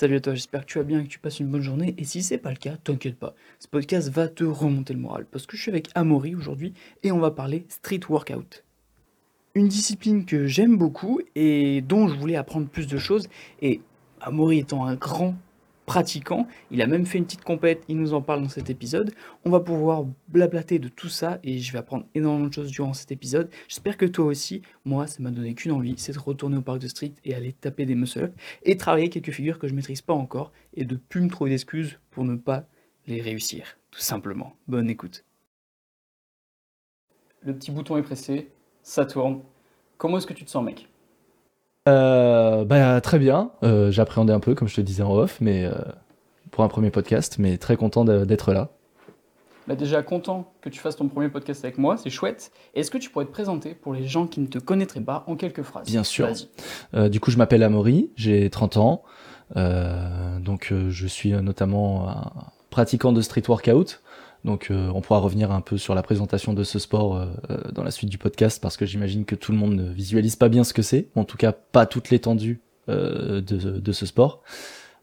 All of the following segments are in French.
Salut à toi, j'espère que tu vas bien et que tu passes une bonne journée. Et si c'est pas le cas, t'inquiète pas, ce podcast va te remonter le moral parce que je suis avec Amaury aujourd'hui et on va parler street workout. Une discipline que j'aime beaucoup et dont je voulais apprendre plus de choses. Et Amaury étant un grand pratiquant. Il a même fait une petite compète, il nous en parle dans cet épisode. On va pouvoir blablater de tout ça et je vais apprendre énormément de choses durant cet épisode. J'espère que toi aussi, moi, ça m'a donné qu'une envie, c'est de retourner au parc de street et aller taper des muscle-up et travailler quelques figures que je maîtrise pas encore et de plus me trouver d'excuses pour ne pas les réussir, tout simplement. Bonne écoute. Le petit bouton est pressé, ça tourne. Comment est-ce que tu te sens, mec? Euh, bah, très bien. Euh, j'appréhendais un peu, comme je te disais en off, mais euh, pour un premier podcast, mais très content d'être là. Bah déjà content que tu fasses ton premier podcast avec moi, c'est chouette. Est-ce que tu pourrais te présenter pour les gens qui ne te connaîtraient pas en quelques phrases? Bien sûr. du coup, je m'appelle Amaury, j'ai 30 ans. donc, je suis notamment un pratiquant de street workout. Donc euh, on pourra revenir un peu sur la présentation de ce sport euh, euh, dans la suite du podcast parce que j'imagine que tout le monde ne visualise pas bien ce que c'est, en tout cas pas toute l'étendue de, ce sport.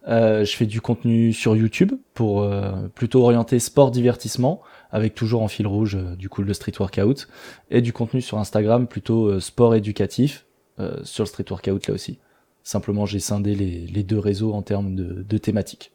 je fais du contenu sur YouTube pour plutôt orienter sport divertissement avec toujours en fil rouge du coup le street workout et du contenu sur Instagram plutôt sport éducatif sur le street workout là aussi. Simplement j'ai scindé les, deux réseaux en termes de thématiques.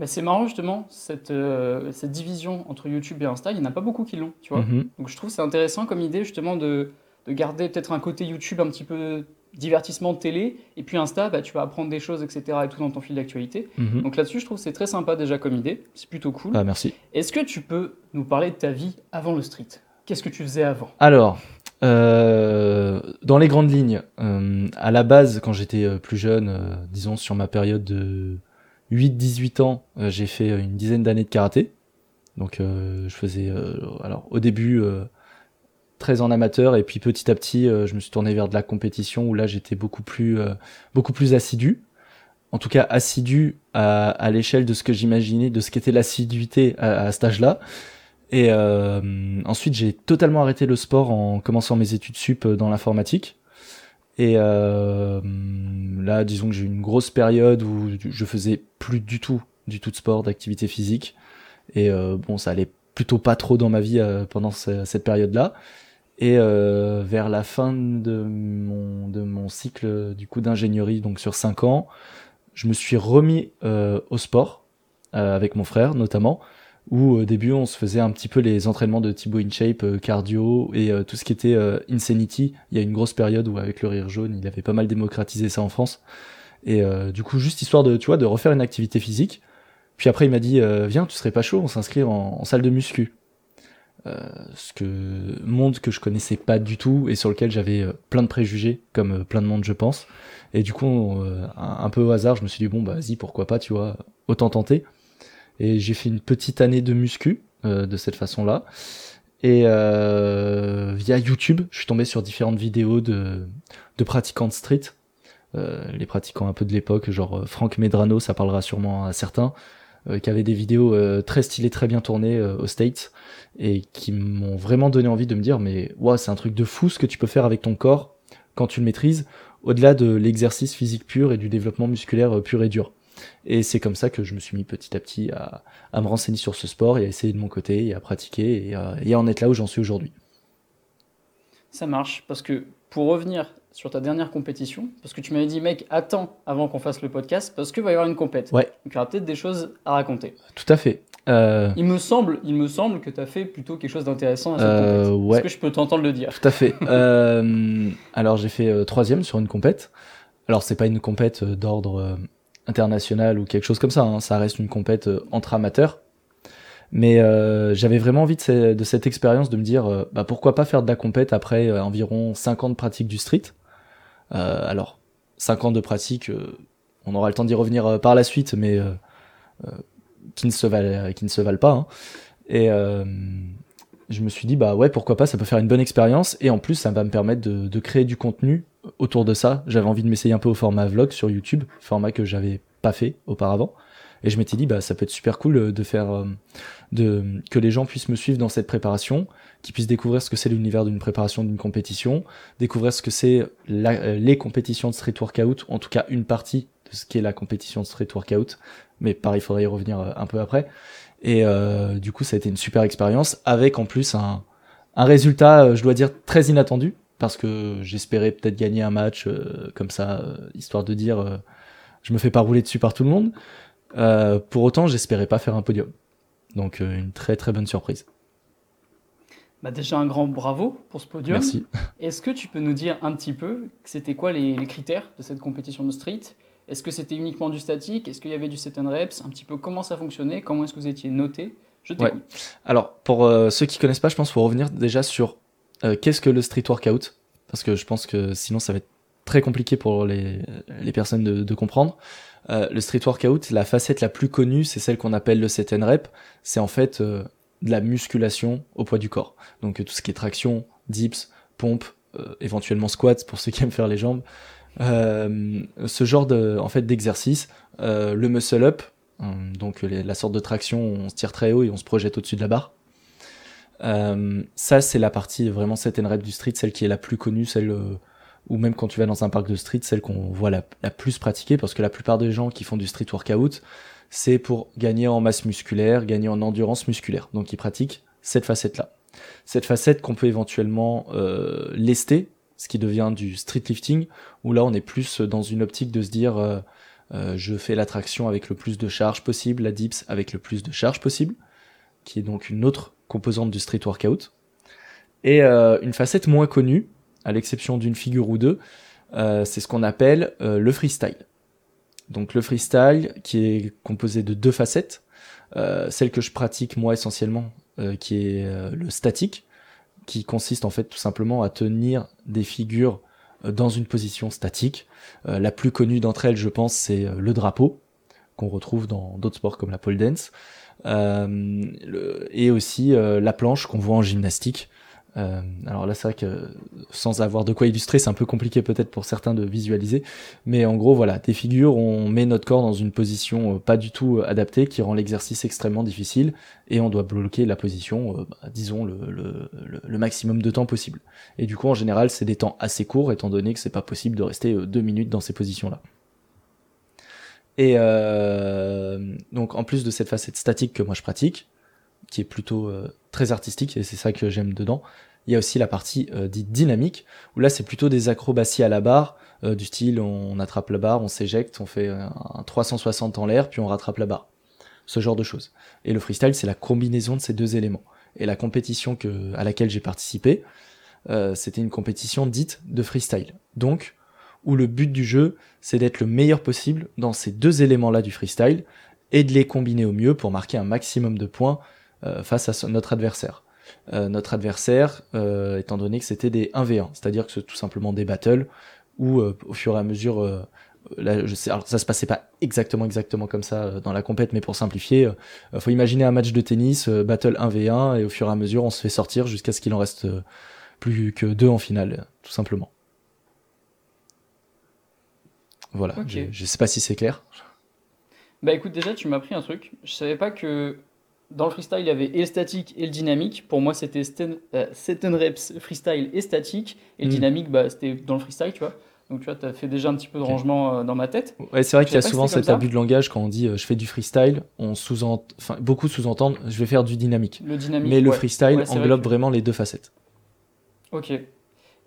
Bah, c'est marrant justement, cette, euh, cette division entre YouTube et Insta, il n'y en a pas beaucoup qui l'ont, tu vois. Mhm. Donc je trouve c'est intéressant comme idée justement de, de garder peut-être un côté YouTube un petit peu divertissement de télé, et puis Insta, bah, tu vas apprendre des choses, etc. et tout dans ton fil d'actualité. Mhm. Donc là-dessus, je trouve c'est très sympa déjà comme idée, c'est plutôt cool. Ah, merci. Est-ce que tu peux nous parler de ta vie avant le street? Qu'est-ce que tu faisais avant? Alors, euh, dans les grandes lignes, euh, à la base, quand j'étais plus jeune, disons sur ma période de 8-18 ans, euh, j'ai fait une dizaine d'années de karaté. Donc euh, je faisais, euh, alors au début, très en amateur, et puis petit à petit, je me suis tourné vers de la compétition où là j'étais beaucoup plus, beaucoup plus assidu. En tout cas, assidu à, l'échelle de ce que j'imaginais, de ce qu'était l'assiduité à, à, cet âge-là. Et ensuite, j'ai totalement arrêté le sport en commençant mes études sup dans l'informatique. Et euh, là, disons que j'ai eu une grosse période où je faisais plus du tout, du tout de sport, d'activité physique. Et euh, bon, ça allait plutôt pas trop dans ma vie euh, pendant cette période-là. Et vers la fin de mon, cycle du coup d'ingénierie, donc sur 5 ans, je me suis remis au sport avec mon frère notamment où au début on se faisait un petit peu les entraînements de Thibaut InShape, euh, cardio et euh, tout ce qui était euh, Insanity. Il y a une grosse période où avec le rire jaune, il avait pas mal démocratisé ça en France. Et du coup, juste histoire de, tu vois, de refaire une activité physique. Puis après, il m'a dit, viens, tu serais pas chaud, on s'inscrit en, salle de muscu. ce que monde que je connaissais pas du tout et sur lequel j'avais plein de préjugés, comme plein de monde, je pense. Et du coup, un, un, peu au hasard, je me suis dit, bon, bah, vas-y, pourquoi pas, tu vois, autant tenter. Et j'ai fait une petite année de muscu euh, de cette façon-là. Et euh, via YouTube, je suis tombé sur différentes vidéos de, pratiquants de street. Euh, les pratiquants un peu de l'époque, genre Franck Medrano, ça parlera sûrement à certains, qui avaient des vidéos très stylées, très bien tournées aux States, et qui m'ont vraiment donné envie de me dire, mais wow, c'est un truc de fou ce que tu peux faire avec ton corps quand tu le maîtrises, au-delà de l'exercice physique pur et du développement musculaire pur et dur. Et c'est comme ça que je me suis mis petit à petit à, me renseigner sur ce sport et à essayer de mon côté et à pratiquer et à, en être là où j'en suis aujourd'hui. Ça marche, parce que pour revenir sur ta dernière compétition, parce que tu m'avais dit, mec, attends avant qu'on fasse le podcast, parce qu'il va y avoir une compète. Ouais. Donc il y aura peut-être des choses à raconter. Tout à fait. Euh, il, me semble, il me semble que tu as fait plutôt quelque chose d'intéressant à cette euh, Ouais. Est-ce que je peux t'entendre le dire? Tout à fait. Euh, alors j'ai fait troisième sur une compète. Alors c'est pas une compète d'ordre international ou quelque chose comme ça. Hein. Ça reste une compète euh, entre amateurs. Mais euh, j'avais vraiment envie de, cette expérience de me dire euh, bah, pourquoi pas faire de la compète après environ 5 ans de pratique du street. alors, 5 ans de pratique, on aura le temps d'y revenir par la suite, mais qui, ne se valent, qui ne se valent pas. Hein. Et je me suis dit, bah ouais, pourquoi pas, ça peut faire une bonne expérience. Et en plus, ça va me permettre de, de créer du contenu autour de ça. J'avais envie de m'essayer un peu au format vlog sur YouTube, format que j'avais pas fait auparavant. Et je m'étais dit, bah, ça peut être super cool euh, de faire, euh, de, que les gens puissent me suivre dans cette préparation, qu'ils puissent découvrir ce que c'est l'univers d'une préparation d'une compétition, découvrir ce que c'est euh, les compétitions de street workout, en tout cas une partie ce qu'est la compétition de street workout. Mais pareil, il faudrait y revenir un peu après. Et du coup, ça a été une super expérience avec en plus un, un résultat, je dois dire, très inattendu parce que j'espérais peut-être gagner un match comme ça, histoire de dire je me fais pas rouler dessus par tout le monde. pour autant, j'espérais pas faire un podium. Donc une très très bonne surprise. Bah déjà un grand bravo pour ce podium. Merci. Est-ce que tu peux nous dire un petit peu, c'était quoi les, critères de cette compétition de street? Est-ce que c'était uniquement du statique? Est-ce qu'il y avait du set and reps? Un petit peu comment ça fonctionnait? Comment est-ce que vous étiez noté? Je t'écoute. Alors pour euh, ceux qui connaissent pas, je pense qu'il faut revenir déjà sur euh, qu'est-ce que le street workout? Parce que je pense que sinon ça va être très compliqué pour les, les personnes de, comprendre. Euh, le street workout, la facette la plus connue, c'est celle qu'on appelle le set and rep. C'est en fait de la musculation au poids du corps. Donc tout ce qui est traction, dips, pompe, éventuellement squats pour ceux qui aiment faire les jambes. Euh, ce genre de, en fait, d'exercice, euh, le muscle up, donc la sorte de traction, on se tire très haut et on se projette au-dessus de la barre. ça, c'est la partie vraiment set and rep du street, celle qui est la plus connue, celle ou même quand tu vas dans un parc de street, celle qu'on voit la, la, plus pratiquée, parce que la plupart des gens qui font du street workout, c'est pour gagner en masse musculaire, gagner en endurance musculaire. Donc ils pratiquent cette facette-là. Cette facette qu'on peut éventuellement euh, lester, ce qui devient du street lifting, où là on est plus dans une optique de se dire euh, euh, je fais la traction avec le plus de charge possible, la dips avec le plus de charge possible, qui est donc une autre composante du street workout. Et une facette moins connue, à l'exception d'une figure ou deux, c'est ce qu'on appelle le freestyle. Donc le freestyle qui est composé de deux facettes, euh, celle que je pratique moi essentiellement, euh, qui est euh, le statique, qui consiste en fait tout simplement à tenir des figures dans une position statique. la plus connue d'entre elles, je pense, c'est le drapeau qu'on retrouve dans d'autres sports comme la pole dance, et aussi la planche qu'on voit en gymnastique, euh, alors là, c'est vrai que sans avoir de quoi illustrer, c'est un peu compliqué peut-être pour certains de visualiser. Mais en gros, voilà, des figures, on met notre corps dans une position euh, pas du tout euh, adaptée, qui rend l'exercice extrêmement difficile, et on doit bloquer la position, bah, disons, le, maximum de temps possible. Et du coup, en général, c'est des temps assez courts, étant donné que c'est pas possible de rester deux minutes dans ces positions-là. Et donc, en plus de cette facette statique que moi je pratique, qui est plutôt euh, très artistique et c'est ça que j'aime dedans. Il y a aussi la partie euh, dite dynamique où là c'est plutôt des acrobaties à la barre euh, du style on, attrape la barre, on s'éjecte, on fait un 360 en l'air puis on rattrape la barre. Ce genre de choses. Et le freestyle c'est la combinaison de ces deux éléments. Et la compétition à laquelle j'ai participé, c'était une compétition dite de freestyle. Donc où le but du jeu c'est d'être le meilleur possible dans ces deux éléments-là du freestyle et de les combiner au mieux pour marquer un maximum de points face à notre adversaire. Euh, notre adversaire, euh, étant donné que c'était des 1v1, c'est-à-dire que c'est tout simplement des battles où au fur et à mesure Là, je sais, alors ça se passait pas exactement exactement comme ça dans la compète, mais pour simplifier, il faut imaginer un match de tennis, battle 1v1, et au fur et à mesure, on se fait sortir jusqu'à ce qu'il en reste plus que deux en finale, tout simplement. Voilà, je, je sais pas si c'est clair. Bah écoute, déjà, tu m'as appris un truc. Je savais pas que dans le freestyle, il y avait et le statique et le dynamique. Pour moi, c'était 7 euh, reps freestyle et statique. Et le mm. dynamique, bah, c'était dans le freestyle, tu vois. Donc, tu vois, tu as fait déjà un petit peu de rangement euh, dans ma tête. Ouais, c'est vrai qu'il y a souvent cet abus de langage quand on dit euh, je fais du freestyle. On sous enfin, beaucoup sous-entendent je vais faire du dynamique. Le dynamique. Mais le freestyle englobe vraiment les deux facettes. Ok.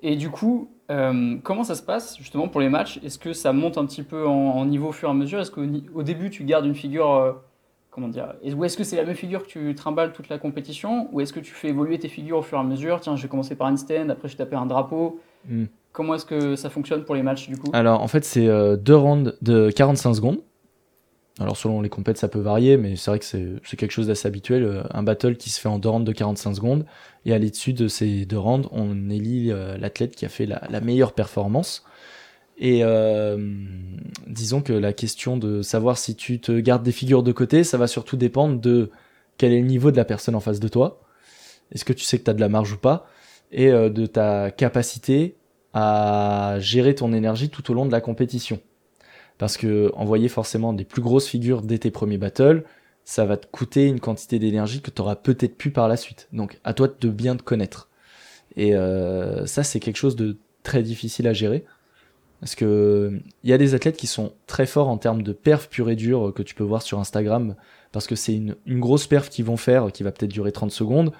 Et du coup, comment ça se passe justement pour les matchs? Est-ce que ça monte un petit peu en, niveau au fur et à mesure? Est-ce qu'au début, tu gardes une figure comment dire Ou est-ce que c'est la même figure que tu trimbales toute la compétition Ou est-ce que tu fais évoluer tes figures au fur et à mesure Tiens, je vais commencer par un stand, après je vais taper un drapeau. Hmm. Comment est-ce que ça fonctionne pour les matchs du coup? Alors en fait, c'est euh, deux rounds de 45 secondes. Alors selon les compètes, ça peut varier, mais c'est vrai que c'est quelque chose d'assez habituel. Euh, un battle qui se fait en deux rounds de 45 secondes. Et à l'issue de ces deux rounds, on élit euh, l'athlète qui a fait la, la meilleure performance. Et euh, disons que la question de savoir si tu te gardes des figures de côté, ça va surtout dépendre de quel est le niveau de la personne en face de toi. Est-ce que tu sais que tu as de la marge ou pas? Et euh, de ta capacité à gérer ton énergie tout au long de la compétition. Parce que envoyer forcément des plus grosses figures dès tes premiers battles, ça va te coûter une quantité d'énergie que tu auras peut-être plus par la suite. Donc à toi de bien te connaître. Et euh, ça, c'est quelque chose de très difficile à gérer. Parce que il y a des athlètes qui sont très forts en termes de perf pure et dure euh, que tu peux voir sur Instagram, parce que c'est une, grosse perf qu'ils vont faire, qui va peut-être durer 30 secondes,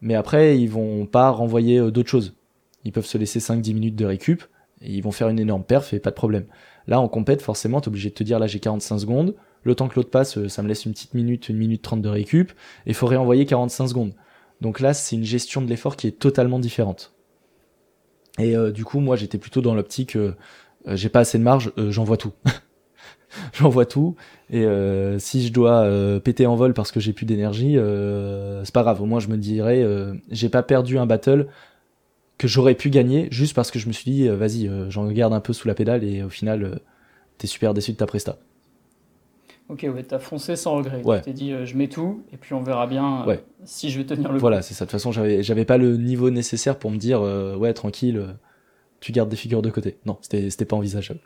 mais après, ils vont pas renvoyer euh, d'autres choses. Ils peuvent se laisser 5-10 minutes de récup, et ils vont faire une énorme perf et pas de problème. Là, en compète, forcément, t'es obligé de te dire, là, j'ai 45 secondes, le temps que l'autre passe, euh, ça me laisse une petite minute, une minute 30 de récup, et il faut réenvoyer 45 secondes. Donc là, c'est une gestion de l'effort qui est totalement différente. Et euh, du coup, moi, j'étais plutôt dans l'optique, euh, euh, j'ai pas assez de marge, j'envoie tout. j'envoie tout. Et si je dois péter en vol parce que j'ai plus d'énergie, c'est pas grave. Au moins, je me dirais, j'ai pas perdu un battle que j'aurais pu gagner juste parce que je me suis dit, vas-y, j'en garde un peu sous la pédale et au final, t'es super déçu de ta presta. Ok, ouais, t'as foncé sans regret. Ouais. Tu t'es dit, euh, je mets tout, et puis on verra bien euh, Ouais. si je vais tenir le Voilà, c'est ça. De toute façon, j'avais, j'avais pas le niveau nécessaire pour me dire, euh, ouais, tranquille, tu gardes des figures de côté. Non, c'était, c'était pas envisageable.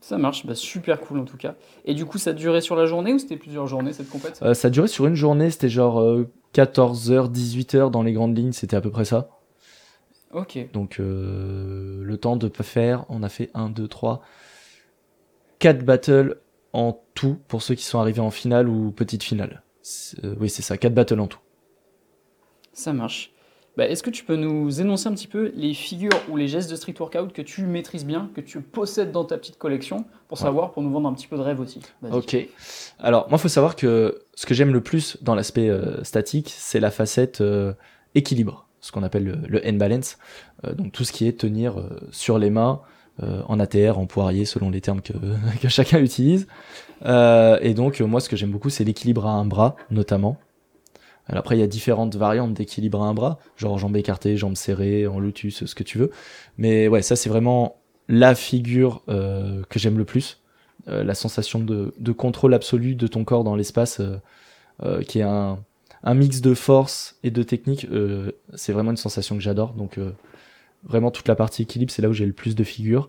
Ça marche, bah, super cool en tout cas. Et du coup, ça durait sur la journée ou c'était plusieurs journées cette compète Euh, ça durait sur une journée, c'était genre 14h, 18h dans les grandes lignes, c'était à peu près ça. Ok, Donc le temps de faire, on a fait 1, 2, 3, 4 battles en tout pour ceux qui sont arrivés en finale ou petite finale. Euh, oui, c'est ça, 4 battles en tout. ça marche. Bah, Est-ce que tu peux nous énoncer un petit peu les figures ou les gestes de street workout que tu maîtrises bien, que tu possèdes dans ta petite collection, pour Ouais. savoir, pour nous vendre un petit peu de rêve aussi? Ok. Alors, moi, faut savoir que ce que j'aime le plus dans l'aspect euh, statique, c'est la facette euh, équilibre, ce qu'on appelle le, le hand balance. Donc tout ce qui est tenir sur les mains, en ATR, en poirier, selon les termes que, chacun utilise. Euh, et donc, euh, moi, ce que j'aime beaucoup, c'est l'équilibre à un bras, notamment. Alors après, il y a différentes variantes d'équilibre à un bras, genre jambes écartées, jambes serrées, en lotus, ce que tu veux. Mais ouais, ça, c'est vraiment la figure euh, que j'aime le plus. Euh, la sensation de, contrôle absolu de ton corps dans l'espace, euh, euh, qui est un, un mix de force et de technique, euh, c'est vraiment une sensation que j'adore. Donc euh, vraiment toute la partie équilibre, c'est là où j'ai le plus de figures.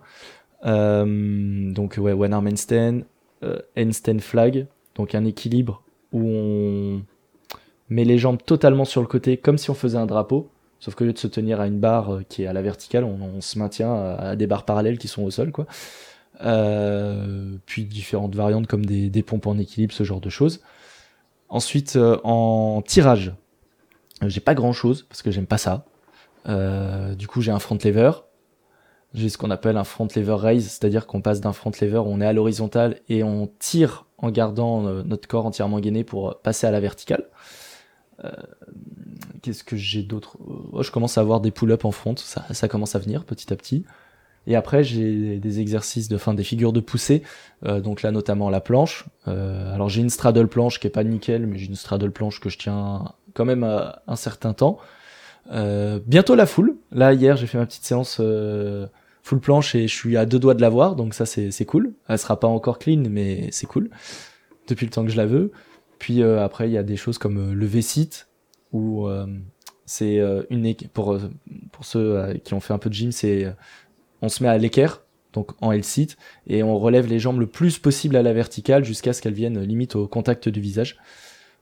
Euh, donc ouais, one arm handstand, euh, handstand flag, donc un équilibre où on met les jambes totalement sur le côté, comme si on faisait un drapeau. Sauf qu'au lieu de se tenir à une barre euh, qui est à la verticale, on, se maintient à, des barres parallèles qui sont au sol, quoi. Puis différentes variantes comme des, pompes en équilibre, ce genre de choses. Ensuite, en tirage, j'ai pas grand chose parce que j'aime pas ça. Euh, du coup, j'ai un front lever. J'ai ce qu'on appelle un front lever raise, c'est-à-dire qu'on passe d'un front lever on est à l'horizontale et on tire en gardant euh, notre corps entièrement gainé pour euh, passer à la verticale. Euh, Qu'est-ce que j'ai d'autre? Euh, Je commence à avoir des pull-ups en front, ça, ça commence à venir petit à petit. Et après, j'ai des exercices de fin, des figures de poussée. Euh, donc là, notamment la planche. Euh, alors j'ai une straddle planche qui est pas nickel, mais j'ai une straddle planche que je tiens quand même à un certain temps. Euh, bientôt la full. Là, hier, j'ai fait ma petite séance euh, full planche et je suis à deux doigts de la voir, donc ça, c'est cool. Elle sera pas encore clean, mais c'est cool. Depuis le temps que je la veux. Puis euh, après, il y a des choses comme euh, le V-sit, où euh, c'est une pour, pour ceux qui ont fait un peu de gym, c'est on se met à l'équerre, donc en L-sit, et on relève les jambes le plus possible à la verticale jusqu'à ce qu'elles viennent limite au contact du visage.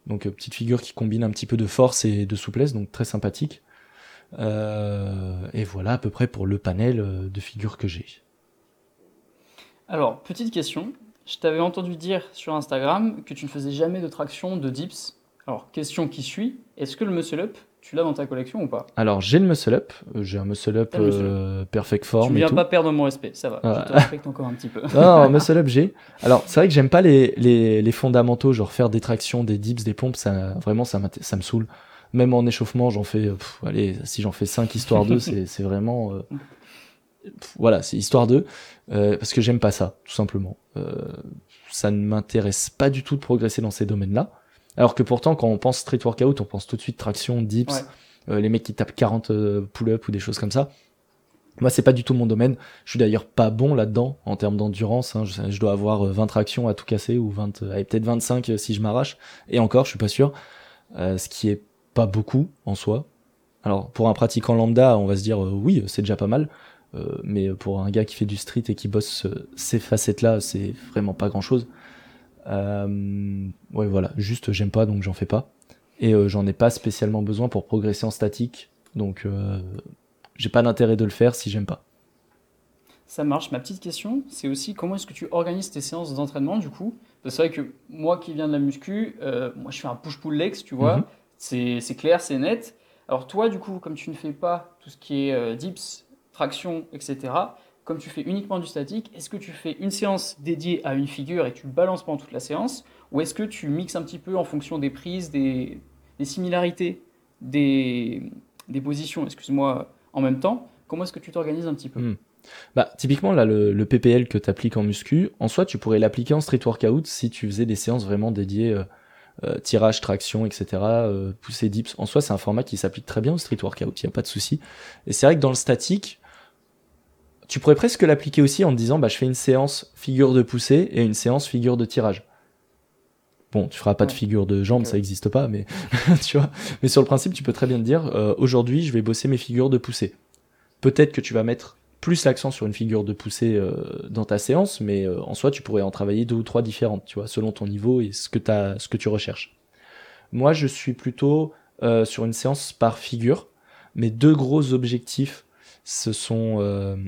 Donc petite figure qui combine un petit peu de force et de souplesse, donc très sympathique. Euh, et voilà à peu près pour le panel euh, de figures que j'ai. Alors, petite question. Je t'avais entendu dire sur Instagram que tu ne faisais jamais de traction de dips. Alors, question qui suit, est-ce que le muscle up, tu l'as dans ta collection ou pas? Alors j'ai le muscle up, euh, j'ai un muscle up muscle euh, perfect Tu form ne et viens tout. pas perdre mon respect, ça va. Ouais. Je te respecte encore un petit peu. Non, non, muscle up j'ai. Alors c'est vrai que j'aime pas les, les, les fondamentaux, genre faire des tractions, des dips, des pompes, ça vraiment ça, ça me saoule. Même en échauffement, j'en fais, euh, pff, allez, si j'en fais 5 histoire 2, c'est vraiment, euh, pff, voilà, c'est histoire 2, euh, parce que j'aime pas ça, tout simplement. Ça ne m'intéresse pas du tout de progresser dans ces domaines-là. Alors que pourtant, quand on pense street workout, on pense tout de suite traction, dips, Ouais. les mecs qui tapent 40 euh, pull-up ou des choses comme ça. Moi, c'est pas du tout mon domaine. Je suis d'ailleurs pas bon là-dedans en termes d'endurance. hein. Je, je dois avoir euh, 20 tractions à tout casser ou 20, euh, allez, peut-être 25 euh, si je m'arrache. Et encore, je suis pas sûr. Euh, ce qui est pas beaucoup en soi. Alors, pour un pratiquant lambda, on va se dire euh, oui, c'est déjà pas mal. Euh, mais pour un gars qui fait du street et qui bosse euh, ces facettes-là, c'est vraiment pas grand-chose. Ouais, voilà. Juste, j'aime pas, donc j'en fais pas. Et j'en ai pas spécialement besoin pour progresser en statique. Donc, j'ai pas d'intérêt de le faire si j'aime pas. Ça marche. Ma petite question, c'est aussi comment est-ce que tu organises tes séances d'entraînement du coup? C'est vrai que moi qui viens de la muscu, euh, moi je fais un push-pull legs, tu vois. Mhm. C'est clair, c'est net. Alors toi, du coup, comme tu ne fais pas tout ce qui est euh, dips, traction, etc., comme tu fais uniquement du statique, est-ce que tu fais une séance dédiée à une figure et tu balances pendant toute la séance? Ou est-ce que tu mixes un petit peu en fonction des prises, des, similarités, des, positions, excuse-moi, en même temps? Comment est-ce que tu t'organises un petit peu? Hmm. Bah, typiquement, là, le, PPL que tu appliques en muscu, en soi, tu pourrais l'appliquer en street workout si tu faisais des séances vraiment dédiées euh, euh, tirage, traction, etc., euh, pousser dips. En soi, c'est un format qui s'applique très bien au street workout, il n'y a pas de souci. Et c'est vrai que dans le statique, tu pourrais presque l'appliquer aussi en te disant, bah, je fais une séance figure de poussée et une séance figure de tirage. Bon, tu feras pas de figure de jambe, ça n'existe pas, mais tu vois. Mais sur le principe, tu peux très bien te dire, aujourd'hui, je vais bosser mes figures de poussée. Peut-être que tu vas mettre plus l'accent sur une figure de poussée euh, dans ta séance, mais euh, en soi, tu pourrais en travailler deux ou trois différentes, tu vois, selon ton niveau et ce que, tu recherches. Moi, je suis plutôt euh, sur une séance par figure. Mes deux gros objectifs, ce sont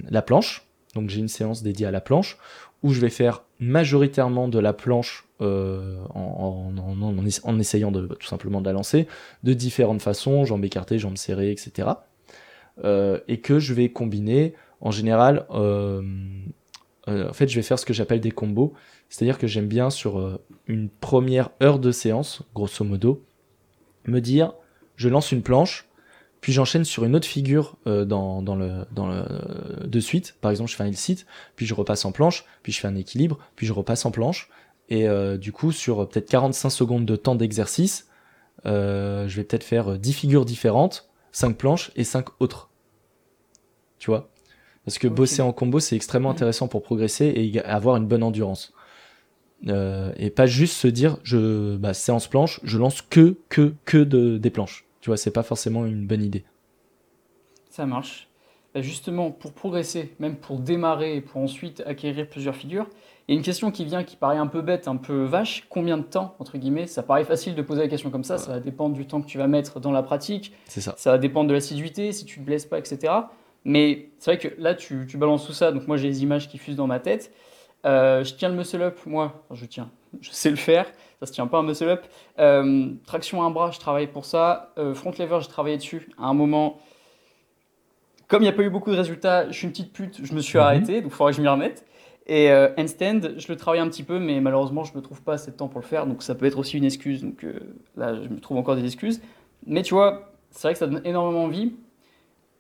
la planche. Donc, j'ai une séance dédiée à la planche où je vais faire majoritairement de la planche en, essayant de tout simplement de la lancer de différentes façons, jambes écartées, jambes serrées, etc. et que je vais combiner en général, euh, euh, en fait, je vais faire ce que j'appelle des combos. C'est-à-dire que j'aime bien sur euh, une première heure de séance, grosso modo, me dire, je lance une planche, puis j'enchaîne sur une autre figure de suite. Par exemple, je fais un site, puis je repasse en planche, puis je fais un équilibre, puis je repasse en planche. Et du coup, sur peut-être 45 secondes de temps d'exercice, je vais peut-être faire 10 figures différentes, 5 planches et 5 autres. Tu vois? Parce que bosser en combo, c'est extrêmement mm. intéressant pour progresser et avoir une bonne endurance. Euh, et pas juste se dire, je, bah, séance planche, je lance que, que, que de, des planches. Tu vois, c'est pas forcément une bonne idée. Ça marche. Bah, justement, pour progresser, même pour démarrer et pour ensuite acquérir plusieurs figures, il y a une question qui vient qui paraît un peu bête, un peu vache. Combien de temps, entre guillemets Ça paraît facile de poser la question comme ça. Ça va dépendre du temps que tu vas mettre dans la pratique. C'est ça. Ça va dépendre de l'assiduité, si tu ne te blesses pas, etc. Mais c'est vrai que là, tu, tu, balances tout ça, donc moi j'ai les images qui fusent dans ma tête. Euh, je tiens le muscle up, moi, je tiens, je sais le faire, ça se tient pas un muscle up. Euh, traction à un bras, je travaille pour ça. Euh, front lever, j'ai travaillé dessus. À un moment, comme il n'y a pas eu beaucoup de résultats, je suis une petite pute, je me suis mhm. arrêté, donc il faudrait que je m'y remette. Et handstand, je le travaille un petit peu, mais malheureusement, je ne me trouve pas assez de temps pour le faire, donc ça peut être aussi une excuse. Donc là, je me trouve encore des excuses. Mais tu vois, c'est vrai que ça donne énormément envie.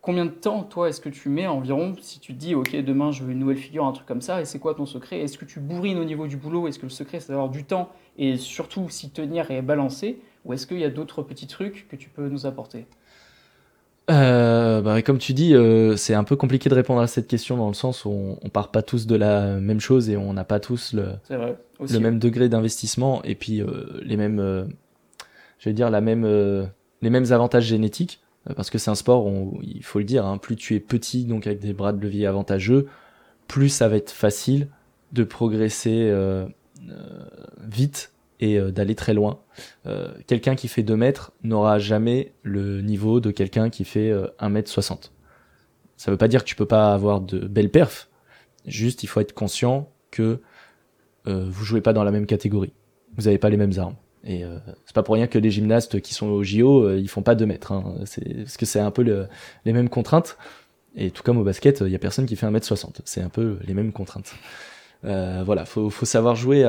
Combien de temps, toi, est-ce que tu mets environ si tu te dis, OK, demain, je veux une nouvelle figure, un truc comme ça, et c'est quoi ton secret? Est-ce que tu bourrines au niveau du boulot? Est-ce que le secret, c'est d'avoir du temps et surtout s'y tenir et balancer? Ou est-ce qu'il y a d'autres petits trucs que tu peux nous apporter? Euh, bah, comme tu dis, euh, c'est un peu compliqué de répondre à cette question dans le sens où on, on part pas tous de la même chose et on n'a pas tous le, le même degré d'investissement et puis euh, les mêmes, je vais dire la même, les mêmes avantages génétiques. Euh, parce que c'est un sport, où, il faut le dire, hein, plus tu es petit, donc avec des bras de levier avantageux, plus ça va être facile de progresser euh, euh, vite et d'aller très loin. quelqu'un qui fait 2 mètres n'aura jamais le niveau de quelqu'un qui fait 1 mètre 60. Ça veut pas dire que tu peux pas avoir de belles perfs, juste il faut être conscient que vous jouez pas dans la même catégorie. Vous n'avez pas les mêmes armes. Et euh, c'est pas pour rien que les gymnastes qui sont au JO, euh, ils font pas 2 mètres. Hein. Parce que c'est un peu le, les mêmes contraintes. Et tout comme au basket, il y a personne qui fait 1m60. C'est un peu les mêmes contraintes. Euh, voilà, faut, faut savoir jouer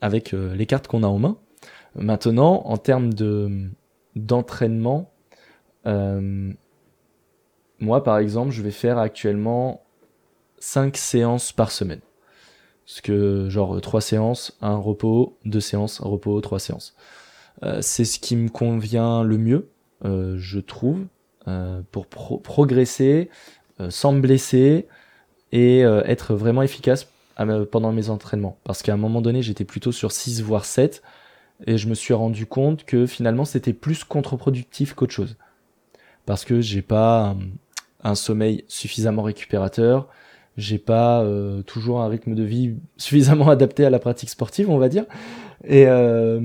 avec les cartes qu'on a en main. Maintenant, en termes de d'entraînement, moi par exemple, je vais faire actuellement 5 séances par semaine. Parce que, genre, trois séances, un repos, deux séances, un repos, trois séances. Euh, c'est ce qui me convient le mieux, euh, je trouve, euh, pour progresser sans me blesser et être vraiment efficace pendant mes entraînements. Parce qu'à un moment donné, j'étais plutôt sur 6 voire 7 et je me suis rendu compte que finalement c'était plus contre-productif qu'autre chose. Parce que j'ai pas un sommeil suffisamment récupérateur, j'ai pas euh, toujours un rythme de vie suffisamment adapté à la pratique sportive, on va dire. Et euh,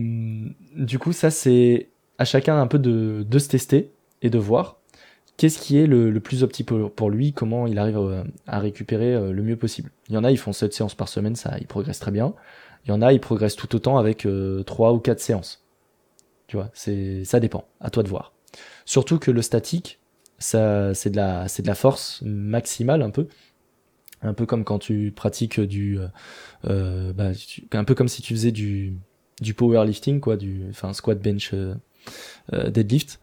du coup, ça, c'est à chacun un peu de, de se tester et de voir qu'est-ce qui est le, plus optimal pour lui, comment il arrive à, récupérer le mieux possible. Il y en a, ils font 7 séances par semaine, ça, ils progressent très bien. Il y en a, ils progressent tout autant avec 3 ou 4 séances. Tu vois, c'est, ça dépend, à toi de voir. Surtout que le statique, ça, c'est de la, c'est de la force maximale un peu. Un peu comme quand tu pratiques du, euh, bah, un peu comme si tu faisais du, du powerlifting, quoi, du, enfin, squat, bench, euh, euh, deadlift.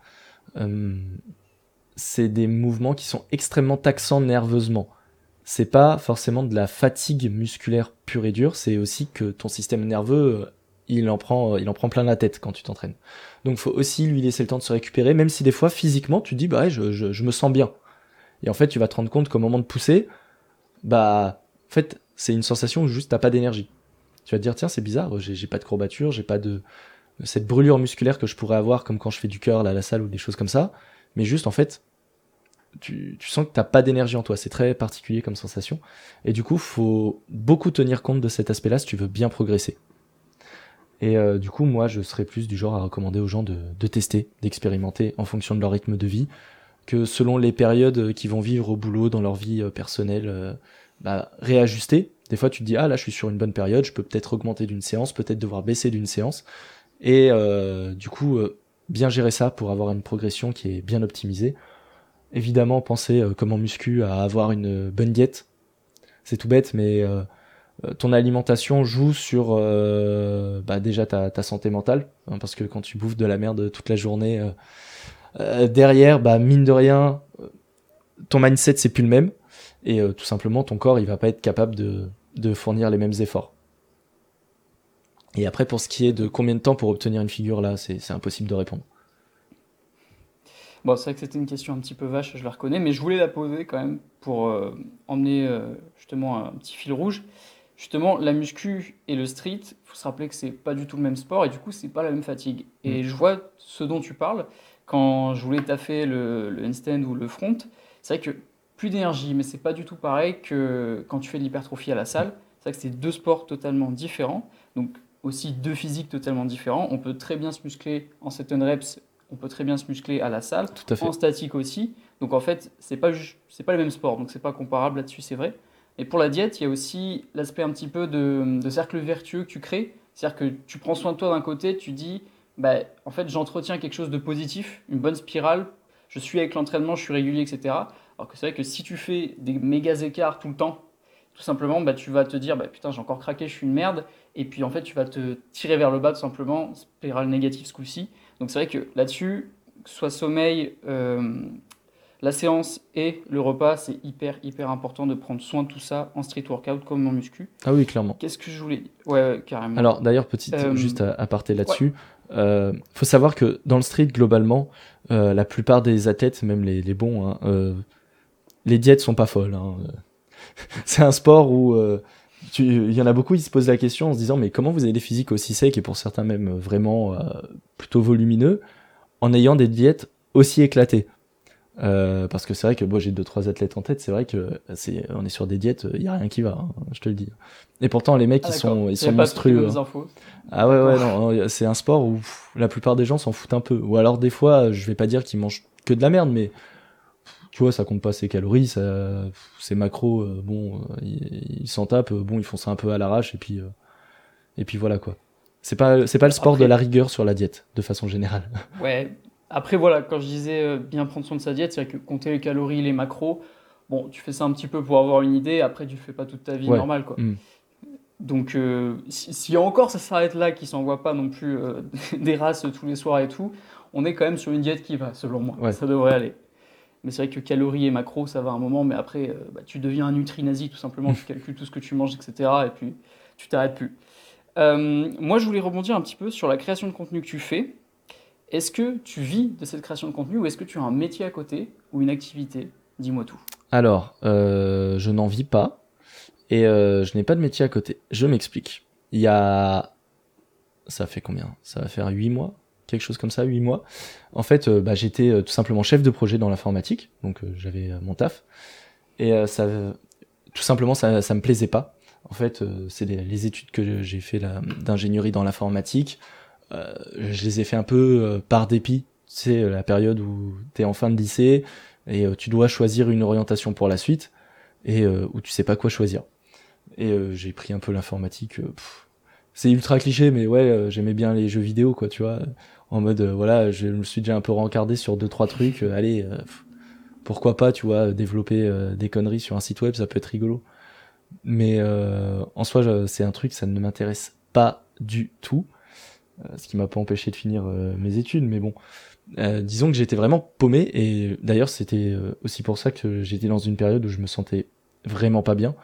c'est des mouvements qui sont extrêmement taxants nerveusement. C'est pas forcément de la fatigue musculaire pure et dure, c'est aussi que ton système nerveux il en prend, euh, il en prend plein la tête quand tu t'entraînes. Donc faut aussi lui laisser le temps de se récupérer, même si des fois physiquement tu te dis bah ouais, je, je, me sens bien. Et en fait tu vas te rendre compte qu'au moment de pousser, bah en fait c'est une sensation où juste t'as pas d'énergie. Tu vas te dire tiens c'est bizarre, j'ai pas de courbature, j'ai pas de cette brûlure musculaire que je pourrais avoir comme quand je fais du curl à la salle ou des choses comme ça, mais juste en fait tu, tu sens que t'as pas d'énergie en toi, c'est très particulier comme sensation. Et du coup faut beaucoup tenir compte de cet aspect-là si tu veux bien progresser. Et euh, du coup, moi, je serais plus du genre à recommander aux gens de, de tester, d'expérimenter en fonction de leur rythme de vie, que selon les périodes qu'ils vont vivre au boulot, dans leur vie euh, personnelle, euh, bah, réajuster. Des fois, tu te dis, ah là, je suis sur une bonne période, je peux peut-être augmenter d'une séance, peut-être devoir baisser d'une séance. Et du coup, bien gérer ça pour avoir une progression qui est bien optimisée. Évidemment, penser comme en muscu à avoir une bonne diète. C'est tout bête, mais euh, ton alimentation joue sur euh, bah déjà ta, ta, santé mentale, hein, parce que quand tu bouffes de la merde toute la journée, euh, derrière, bah mine de rien, ton mindset c'est plus le même, et tout simplement ton corps il va pas être capable de, de fournir les mêmes efforts. Et après, pour ce qui est de combien de temps pour obtenir une figure, là, c'est impossible de répondre. Bon, c'est vrai que c'était une question un petit peu vache, je la reconnais, mais je voulais la poser quand même pour emmener justement un petit fil rouge justement, la muscu et le street, il faut se rappeler que c'est pas du tout le même sport et du coup, c'est pas la même fatigue. Et mm. je vois ce dont tu parles quand je voulais taffer le, le handstand ou le front. C'est vrai que plus d'énergie, mais c'est pas du tout pareil que quand tu fais de l'hypertrophie à la salle. C'est vrai que c'est deux sports totalement différents, donc aussi deux physiques totalement différents. On peut très bien se muscler en 7 reps, on peut très bien se muscler à la salle, tout à fait. en statique aussi. Donc en fait, c'est pas c'est pas le même sport, donc c'est pas comparable là-dessus, c'est vrai. Et pour la diète, il y a aussi l'aspect un petit peu de, cercle vertueux que tu crées. C'est-à-dire que tu prends soin de toi d'un côté, tu dis, bah, en fait, j'entretiens quelque chose de positif, une bonne spirale, je suis avec l'entraînement, je suis régulier, etc. Alors que c'est vrai que si tu fais des méga écarts tout le temps, tout simplement, bah, tu vas te dire, bah, putain, j'ai encore craqué, je suis une merde. Et puis, en fait, tu vas te tirer vers le bas, tout simplement, spirale négative ce coup-ci. Donc, c'est vrai que là-dessus, que ce soit sommeil, euh, la séance et le repas, c'est hyper, hyper important de prendre soin de tout ça en street workout comme en muscu. Ah oui, clairement. Qu'est-ce que je voulais dire? Ouais, carrément. Alors, d'ailleurs, petite, euh, juste à, partir là-dessus, euh, faut savoir que dans le street, globalement, euh, la plupart des athlètes, même les, bons, hein, les diètes sont pas folles. Hein. c'est un sport où il y en a beaucoup qui se posent la question en se disant mais comment vous avez des physiques aussi secs et pour certains même vraiment plutôt volumineux en ayant des diètes aussi éclatées? Euh, parce que c'est vrai que moi j'ai deux trois athlètes en tête, c'est vrai que c'est on est sur des diètes, il y a rien qui va, hein, je te le dis. Et pourtant les mecs ah, ils sont ils sont monstrueux. Hein. Ah ouais ouais non, c'est un sport où la plupart des gens s'en foutent un peu ou alors des fois, je vais pas dire qu'ils mangent que de la merde mais tu vois, ça compte pas ses calories, ça ses macros euh, bon, euh, ils s'en tapent, bon, ils font ça un peu à l'arrache et puis et puis voilà quoi. C'est pas c'est pas le sport de la rigueur sur la diète de façon générale. Ouais, après, voilà, quand je disais euh, bien prendre soin de sa diète, c'est que compter les calories, les macros, bon, tu fais ça un petit peu pour avoir une idée, après, tu fais pas toute ta vie normale, quoi. Mm. Donc, euh, si, encore ça s'arrête là, qui s'envoie pas non plus euh, des races tous les soirs et tout, on est quand même sur une diète qui va, selon moi. Ça devrait aller. Mais c'est vrai que calories et macros, ça va un moment, mais après, bah, tu deviens un nutri-nazi, tout simplement. tu calcules tout ce que tu manges, etc. Et puis, tu t'arrêtes plus. moi, je voulais rebondir un petit peu sur la création de contenu que tu fais. Est-ce que tu vis de cette création de contenu ou est-ce que tu as un métier à côté ou une activité? Dis-moi tout. Alors, euh, je n'en vis pas et euh, je n'ai pas de métier à côté. Je m'explique. Il y a... Ça fait combien? Ça va faire 8 mois? Quelque chose comme ça, 8 mois. En fait, euh, bah, j'étais tout simplement chef de projet dans l'informatique, donc j'avais mon taf. Et ça, tout simplement, ça, ça me plaisait pas. En fait, c'est les, études que j'ai fait d'ingénierie dans l'informatique. Euh, je les ai fait un peu euh, par dépit. C'est la période où tu es en fin de lycée, et euh, tu dois choisir une orientation pour la suite et euh, où tu sais pas quoi choisir. Et euh, j'ai pris un peu l'informatique. euh, c'est ultra cliché, mais ouais, euh, j'aimais bien les jeux vidéo, quoi, tu vois. En mode, euh, voilà, je me suis déjà un peu rencardé sur deux trois trucs. euh, allez, euh, pourquoi pas, tu vois, développer euh, des conneries sur un site web, ça peut être rigolo. Mais euh, en soi, c'est un truc, ça ne m'intéresse pas du tout. Euh, ce qui m'a pas empêché de finir euh, mes études, mais bon. Euh, disons que j'étais vraiment paumé et d'ailleurs c'était aussi pour ça que j'étais dans une période où je me sentais vraiment pas bien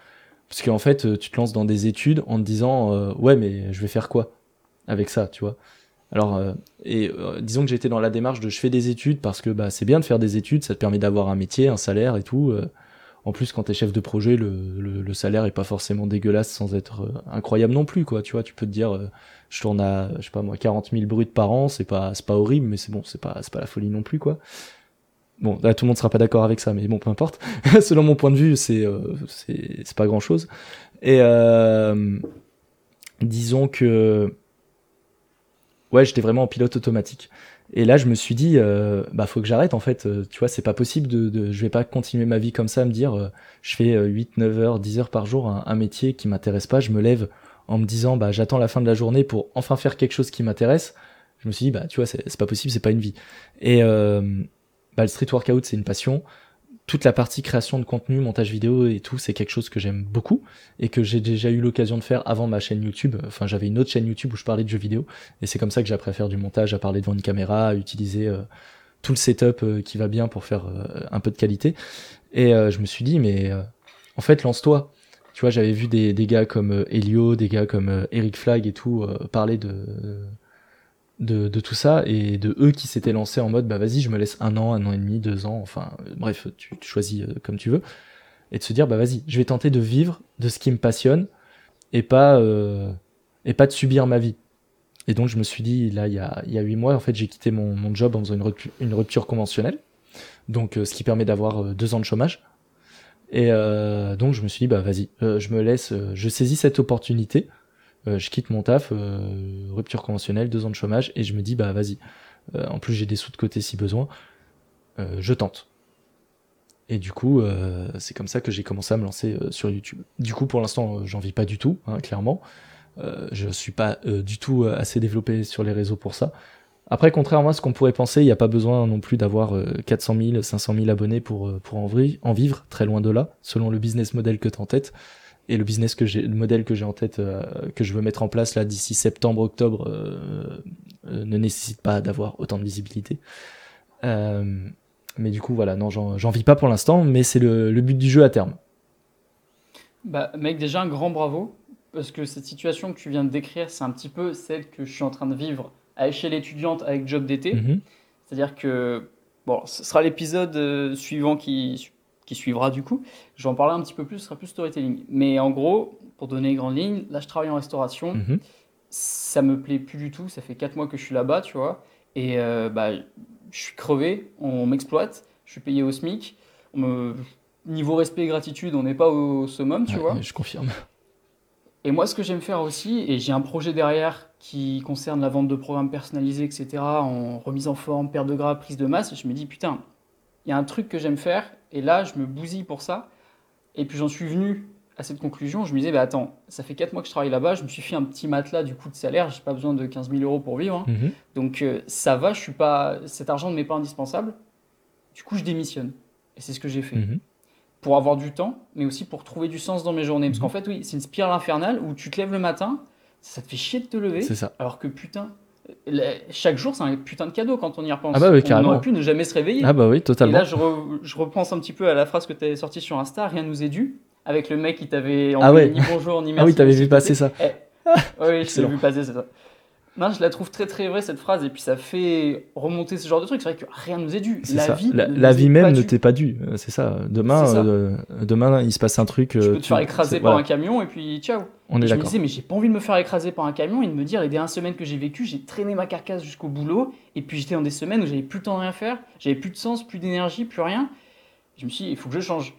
parce qu'en fait tu te lances dans des études en te disant ouais mais je vais faire quoi avec ça tu vois? Alors euh, et euh, disons que j'étais dans la démarche de je fais des études parce que bah c'est bien de faire des études ça te permet d'avoir un métier un salaire et tout euh. En plus quand t'es chef de projet le, salaire est pas forcément dégueulasse sans être euh, incroyable non plus quoi. Tu vois tu peux te dire euh, je tourne à je sais pas moi 40 000 bruts par an c'est pas horrible mais c'est bon c'est pas la folie non plus quoi. Bon là tout le monde sera pas d'accord avec ça mais bon peu importe. Selon mon point de vue c'est euh, c'est pas grand chose et disons que ouais j'étais vraiment en pilote automatique et là je me suis dit euh, bah faut que j'arrête en fait. Euh, tu vois c'est pas possible de, je vais pas continuer ma vie comme ça me dire euh, je fais euh, 8 9 heures 10 heures par jour un, métier qui m'intéresse pas. Je me lève en me disant bah j'attends la fin de la journée pour enfin faire quelque chose qui m'intéresse. Je me suis dit bah tu vois c'est pas possible c'est pas une vie. Et bah, le street workout c'est une passion toute la partie création de contenu montage vidéo et tout c'est quelque chose que j'aime beaucoup et que j'ai déjà eu l'occasion de faire avant ma chaîne YouTube. Enfin j'avais une autre chaîne YouTube où je parlais de jeux vidéo et c'est comme ça que j'ai à faire du montage à parler devant une caméra à utiliser euh, tout le setup euh, qui va bien pour faire euh, un peu de qualité. Et je me suis dit mais en fait lance-toi. Tu vois, j'avais vu des, gars comme Elio, des gars comme Eric Flag et tout parler de, de, de tout ça et de eux qui s'étaient lancés en mode bah vas-y, je me laisse un an, un an et demi, deux ans, enfin bref, tu, choisis euh, comme tu veux et de se dire bah vas-y, je vais tenter de vivre de ce qui me passionne et pas euh, et pas de subir ma vie. Et donc je me suis dit là il y a il y a huit mois en fait j'ai quitté mon, mon job en faisant une rupture, une rupture conventionnelle, donc euh, ce qui permet d'avoir deux ans de chômage. Et donc je me suis dit bah vas-y, je me laisse, je saisis cette opportunité, euh, je quitte mon taf, euh, rupture conventionnelle, deux ans de chômage, et je me dis bah vas-y. Euh, en plus j'ai des sous de côté si besoin, je tente. Et du coup c'est comme ça que j'ai commencé à me lancer sur YouTube. Du coup pour l'instant j'en vis pas du tout, hein, clairement. Je suis pas du tout assez développé sur les réseaux pour ça. Après, contrairement à ce qu'on pourrait penser, il n'y a pas besoin non plus d'avoir euh, 400 000, 500 000 abonnés pour, pour en vivre, très loin de là, selon le business model que tu en tête. Et le business que j'ai, le modèle que j'ai en tête, euh, que je veux mettre en place là d'ici septembre, octobre, euh, euh, ne nécessite pas d'avoir autant de visibilité. Mais du coup, voilà, non, j'en vis pas pour l'instant, mais c'est le, le but du jeu à terme. Bah, mec, déjà un grand bravo, parce que cette situation que tu viens de décrire, c'est un petit peu celle que je suis en train de vivre à échelle étudiante avec Job d'été. Mhm. C'est-à-dire que, bon, ce sera l'épisode suivant qui, qui suivra du coup. Je vais en parler un petit peu plus, ce sera plus storytelling. Mais en gros, pour donner les grandes lignes, là je travaille en restauration, Mhm. ça me plaît plus du tout, ça fait 4 mois que je suis là-bas, tu vois, et euh, bah, je suis crevé, on m'exploite, je suis payé au SMIC, on me... niveau respect et gratitude, on n'est pas au summum, tu Ouais, vois. Je confirme. Et moi, ce que j'aime faire aussi, et j'ai un projet derrière qui concerne la vente de programmes personnalisés, etc., en remise en forme, perte de gras, prise de masse, et je me dis, putain, il y a un truc que j'aime faire, et là, je me bousille pour ça. Et puis j'en suis venu à cette conclusion, je me disais, bah attends, ça fait 4 mois que je travaille là-bas, je me suis fait un petit matelas du coup de salaire, j'ai pas besoin de 15 000 euros pour vivre, hein. Mhm. donc euh, ça va, je suis pas, cet argent ne m'est pas indispensable. Du coup, je démissionne. Et c'est ce que j'ai fait Mhm. pour avoir du temps, mais aussi pour trouver du sens dans mes journées. Parce Mhm. qu'en fait, oui, c'est une spirale infernale où tu te lèves le matin, ça te fait chier de te lever, C'est ça. alors que putain, chaque jour, c'est un putain de cadeau quand on y repense. Ah bah oui, on aurait pu ne jamais se réveiller. Ah bah oui, Et totalement. là, je, re- je repense un petit peu à la phrase que tu avais sortie sur Insta, rien nous est dû, avec le mec qui t'avait Ah ouais. ni bonjour ni merci. Ah oui, t'avais vu passer ça. Eh, oui, je l'ai vu passer, c'est ça. Non, je la trouve très très vraie cette phrase, et puis ça fait remonter ce genre de truc. C'est vrai que rien nous est dû. La vie, la, ne la nous vie est même ne t'est pas due. euh, C'est ça. Demain, ça. euh, demain, il se passe un truc. Tu euh, peux te faire écraser par voilà. un camion, et puis ciao. On est Et je me d'accord. disais, mais j'ai pas envie de me faire écraser par un camion et de me dire, les dernières semaines que j'ai vécues, j'ai traîné ma carcasse jusqu'au boulot. Et puis j'étais dans des semaines où j'avais plus le temps de rien faire, j'avais plus de sens, plus d'énergie, plus rien. Je me suis dit, il faut que je change.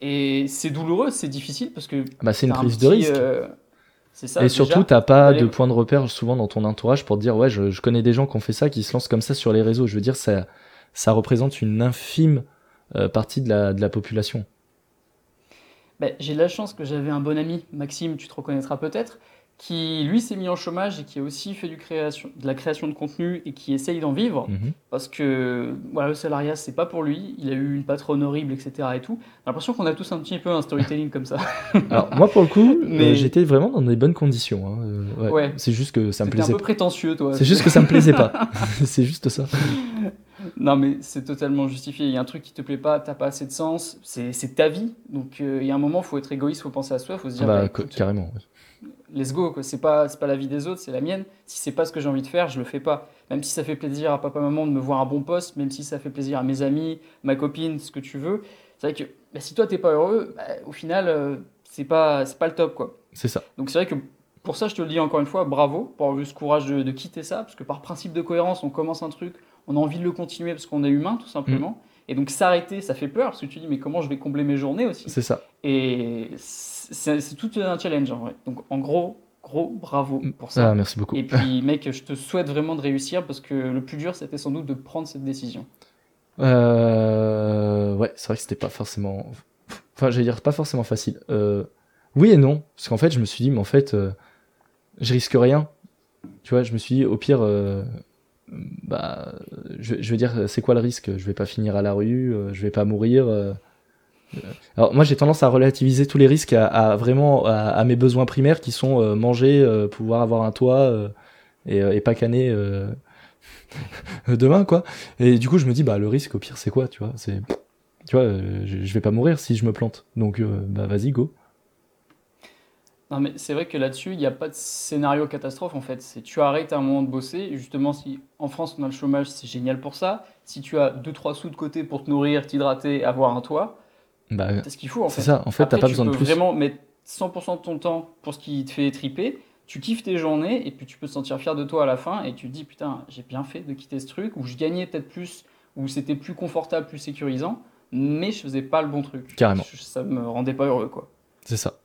Et c'est douloureux, c'est difficile parce que. Bah, c'est une un prise de risque. euh, ça. Et déjà. surtout, t'as pas de point de repère souvent dans ton entourage pour te dire ouais, je, je connais des gens qui ont fait ça, qui se lancent comme ça sur les réseaux. Je veux dire, ça, ça représente une infime partie de la, de la population. Ben, j'ai la chance que j'avais un bon ami, Maxime, tu te reconnaîtras peut-être, qui lui s'est mis en chômage et qui a aussi fait du création, de la création de contenu et qui essaye d'en vivre Mhm. parce que voilà, le salariat c'est pas pour lui, il a eu une patronne horrible etc et tout. J'ai l'impression qu'on a tous un petit peu un storytelling comme ça. Alors moi pour le coup, euh, j'étais vraiment dans des bonnes conditions. hein. Euh, ouais. Ouais. C'est juste que ça me C'était un plaisait. peu prétentieux toi. C'est juste que ça me plaisait pas. c'est juste ça. Non mais c'est totalement justifié, il y a un truc qui te plaît pas, t'as pas assez de sens, c'est c'est ta vie. Donc euh, il y a un moment faut être égoïste, faut penser à soi, faut se dire bah bah, écoute, carrément. ouais. Let's go quoi. C'est pas pas la vie des autres, c'est la mienne. Si c'est pas ce que j'ai envie de faire, je le fais pas. Même si ça fait plaisir à papa maman de me voir un bon poste, même si ça fait plaisir à mes amis, ma copine, ce que tu veux. C'est vrai que bah, si toi t'es pas heureux, bah, au final euh, c'est pas pas le top quoi. C'est ça. Donc c'est vrai que pour ça je te le dis encore une fois, bravo pour avoir eu ce courage de, de quitter ça, parce que par principe de cohérence, on commence un truc, on a envie de le continuer parce qu'on est humain tout simplement. Et donc s'arrêter, ça fait peur parce que tu dis mais comment je vais combler mes journées aussi? C'est ça. Et c'est c'est tout un challenge en vrai. Donc en gros, gros bravo pour ça. Ah, merci beaucoup. Et puis mec, je te souhaite vraiment de réussir parce que le plus dur c'était sans doute de prendre cette décision. Euh, ouais, c'est vrai que c'était pas forcément. Enfin, j'allais dire pas forcément facile. Euh, oui et non, parce qu'en fait, je me suis dit, mais en fait, euh, je risque rien. Tu vois, je me suis dit, au pire, euh, bah, je, je veux dire, c'est quoi le risque? Je vais pas finir à la rue, euh, je vais pas mourir. euh. Alors moi, j'ai tendance à relativiser tous les risques à, à vraiment à, à mes besoins primaires qui sont euh, manger, pouvoir avoir un toit et, et pas canner demain, quoi. Et du coup, je me dis, bah, le risque, au pire, c'est quoi, tu vois? C'est, tu vois, je, je vais pas mourir si je me plante. Donc, bah, vas-y, go. Non mais c'est vrai que là-dessus, il n'y a pas de scénario catastrophe en fait. C'est tu arrêtes à un moment de bosser. Et justement, si en France on a le chômage, c'est génial pour ça. Si tu as 2-3 sous de côté pour te nourrir, t'hydrater, avoir un toit, Bah, c'est ce qu'il faut en c'est fait. ça. En fait, t'as pas tu besoin de peux plus. vraiment mettre 100% de ton temps pour ce qui te fait triper. Tu kiffes tes journées et puis tu peux te sentir fier de toi à la fin et tu te dis putain, j'ai bien fait de quitter ce truc où je gagnais peut-être plus, où c'était plus confortable, plus sécurisant, mais je faisais pas le bon truc. Carrément. Ça me rendait pas heureux quoi. C'est ça.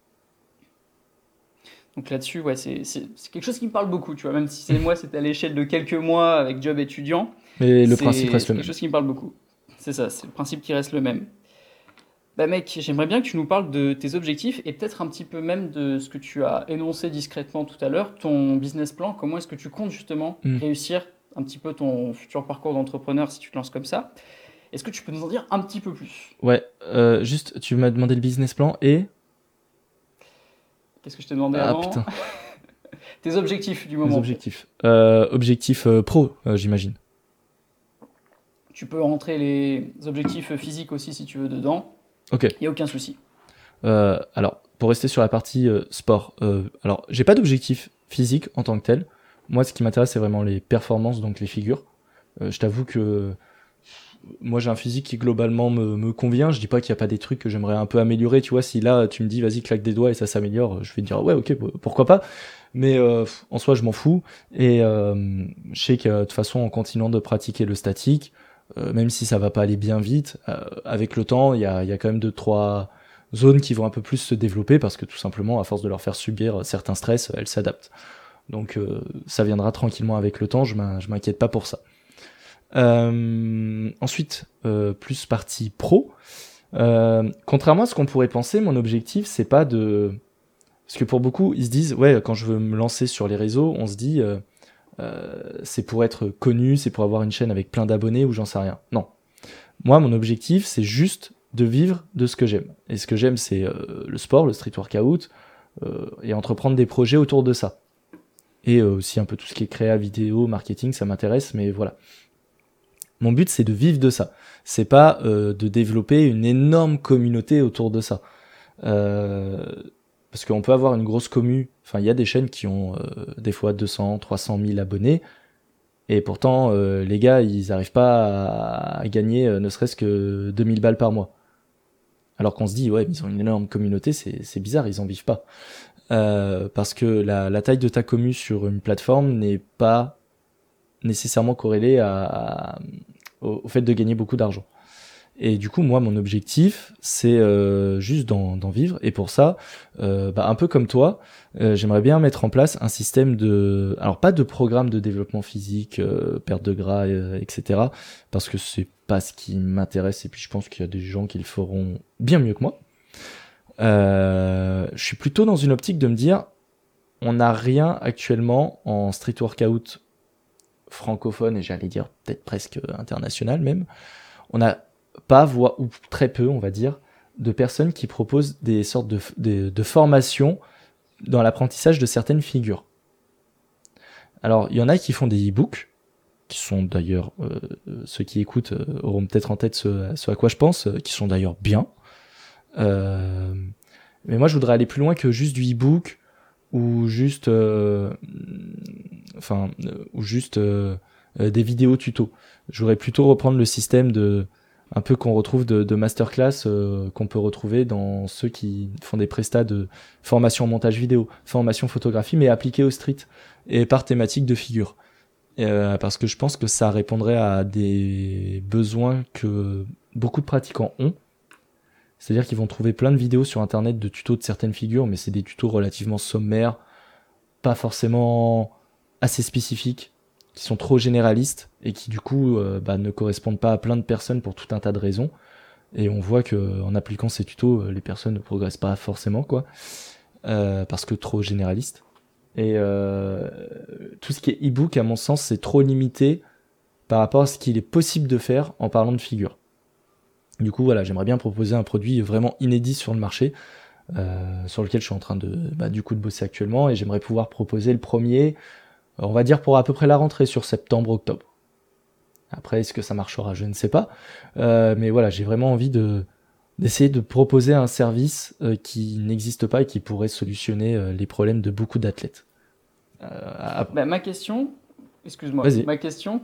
Donc là-dessus, ouais, c'est c'est- c'est quelque chose qui me parle beaucoup, tu vois, même si c'est moi, c'était à l'échelle de quelques mois avec job étudiant. Mais le c'est- principe reste c'est le quelque même. chose qui me parle beaucoup. C'est ça, c'est le principe qui reste le même. Bah mec, j'aimerais bien que tu nous parles de tes objectifs et peut-être un petit peu même de ce que tu as énoncé discrètement tout à l'heure, ton business plan, comment est-ce que tu comptes justement Mm. réussir un petit peu ton futur parcours d'entrepreneur si tu te lances comme ça? Est-ce que tu peux nous en dire un petit peu plus? Ouais, euh, juste, tu m'as demandé le business plan et. Qu'est-ce que je t'ai demandé Ah avant putain, Tes objectifs du moment. objectifs. Euh, objectif euh, pro, euh, j'imagine. Tu peux rentrer les objectifs physiques aussi si tu veux dedans. Ok. Il n'y a aucun souci. Alors, pour rester sur la partie sport, alors j'ai pas d'objectif physique en tant que tel. Moi, ce qui m'intéresse, c'est vraiment les performances, donc les figures. Je t'avoue que moi, j'ai un physique qui globalement me, convient. Je dis pas qu'il y a pas des trucs que j'aimerais un peu améliorer. Tu vois, si là, tu me dis, vas-y, claque des doigts et ça s'améliore, je vais te dire, ouais, ok, pourquoi pas. Mais euh, en soi, je m'en fous. Et euh, je sais que de toute façon, en continuant de pratiquer le statique, euh, même si ça va pas aller bien vite, avec le temps, il y a, y a quand même deux, trois zones qui vont un peu plus se développer parce que tout simplement, à force de leur faire subir certains stress, elles s'adaptent. Donc ça viendra tranquillement avec le temps, je m'inquiète pas pour ça. Euh, ensuite, euh, plus partie pro. Euh, contrairement à ce qu'on pourrait penser, mon objectif, c'est pas de... Parce que pour beaucoup, ils se disent, ouais, quand je veux me lancer sur les réseaux, on se dit, c'est pour être connu, c'est pour avoir une chaîne avec plein d'abonnés ou j'en sais rien. Non. Moi, mon objectif, c'est juste de vivre de ce que j'aime. Et ce que j'aime, c'est le sport, le street workout, euh, et entreprendre des projets autour de ça. Et aussi un peu tout ce qui est créa, vidéo, marketing, ça m'intéresse, mais voilà. Mon but, c'est de vivre de ça. C'est pas euh, de développer une énorme communauté autour de ça. Euh, parce qu'on peut avoir une grosse commu. Enfin, il y a des chaînes qui ont euh, des fois 200, 300 000 abonnés. Et pourtant, euh, les gars, ils n'arrivent pas à, gagner ne serait-ce que 2000 balles par mois. Alors qu'on se dit, ouais, mais ils ont une énorme communauté, c'est bizarre, ils en vivent pas. Parce que la, la taille de ta commu sur une plateforme n'est pas nécessairement au, au fait de gagner beaucoup d'argent. Et du coup, moi, mon objectif, c'est euh, juste d'en vivre. Et pour ça, euh, bah, un peu comme toi, euh, j'aimerais bien mettre en place un système de, alors pas de programme de développement physique, perte de gras, etc. Parce que c'est pas ce qui m'intéresse. Et puis je pense qu'il y a des gens qui le feront bien mieux que moi. je suis plutôt dans une optique de me dire, on n'a rien actuellement en street workout francophone et j'allais dire peut-être presque international même. On a pas, voire, ou très peu, on va dire, de personnes qui proposent des sortes de, de, formations dans l'apprentissage de certaines figures. Alors, il y en a qui font des e-books, qui sont d'ailleurs, euh, ceux qui écoutent euh, auront peut-être en tête ce, à quoi je pense, euh, qui sont d'ailleurs bien. mais moi, je voudrais aller plus loin que juste du e-book ou juste, enfin, ou juste des vidéos tuto. Je voudrais plutôt reprendre le système de un peu qu'on retrouve de, masterclass euh, qu'on peut retrouver dans ceux qui font des prestats de formation montage vidéo, formation photographie, mais appliquée au street et par thématique de figure. Euh, parce que je pense que ça répondrait à des besoins que beaucoup de pratiquants ont. C'est-à-dire qu'ils vont trouver plein de vidéos sur internet de tutos de certaines figures, mais c'est des tutos relativement sommaires, pas forcément assez spécifiques qui sont trop généralistes et qui du coup euh, bah, ne correspondent pas à plein de personnes pour tout un tas de raisons. Et on voit que en appliquant ces tutos, euh, les personnes ne progressent pas forcément, quoi, euh, parce que trop généraliste. Et tout ce qui est e-book, à mon sens, c'est trop limité par rapport à ce qu'il est possible de faire en parlant de figures. Du coup, voilà, j'aimerais bien proposer un produit vraiment inédit sur le marché, sur lequel je suis en train de, bah, du coup, de bosser actuellement, et j'aimerais pouvoir proposer le premier on va dire pour à peu près la rentrée sur septembre-octobre. Après, est-ce que ça marchera? Je ne sais pas. Euh, mais voilà, j'ai vraiment envie de d'essayer de proposer un service euh, qui n'existe pas et qui pourrait solutionner euh, les problèmes de beaucoup d'athlètes. Bah, ma question, excuse-moi, ma question,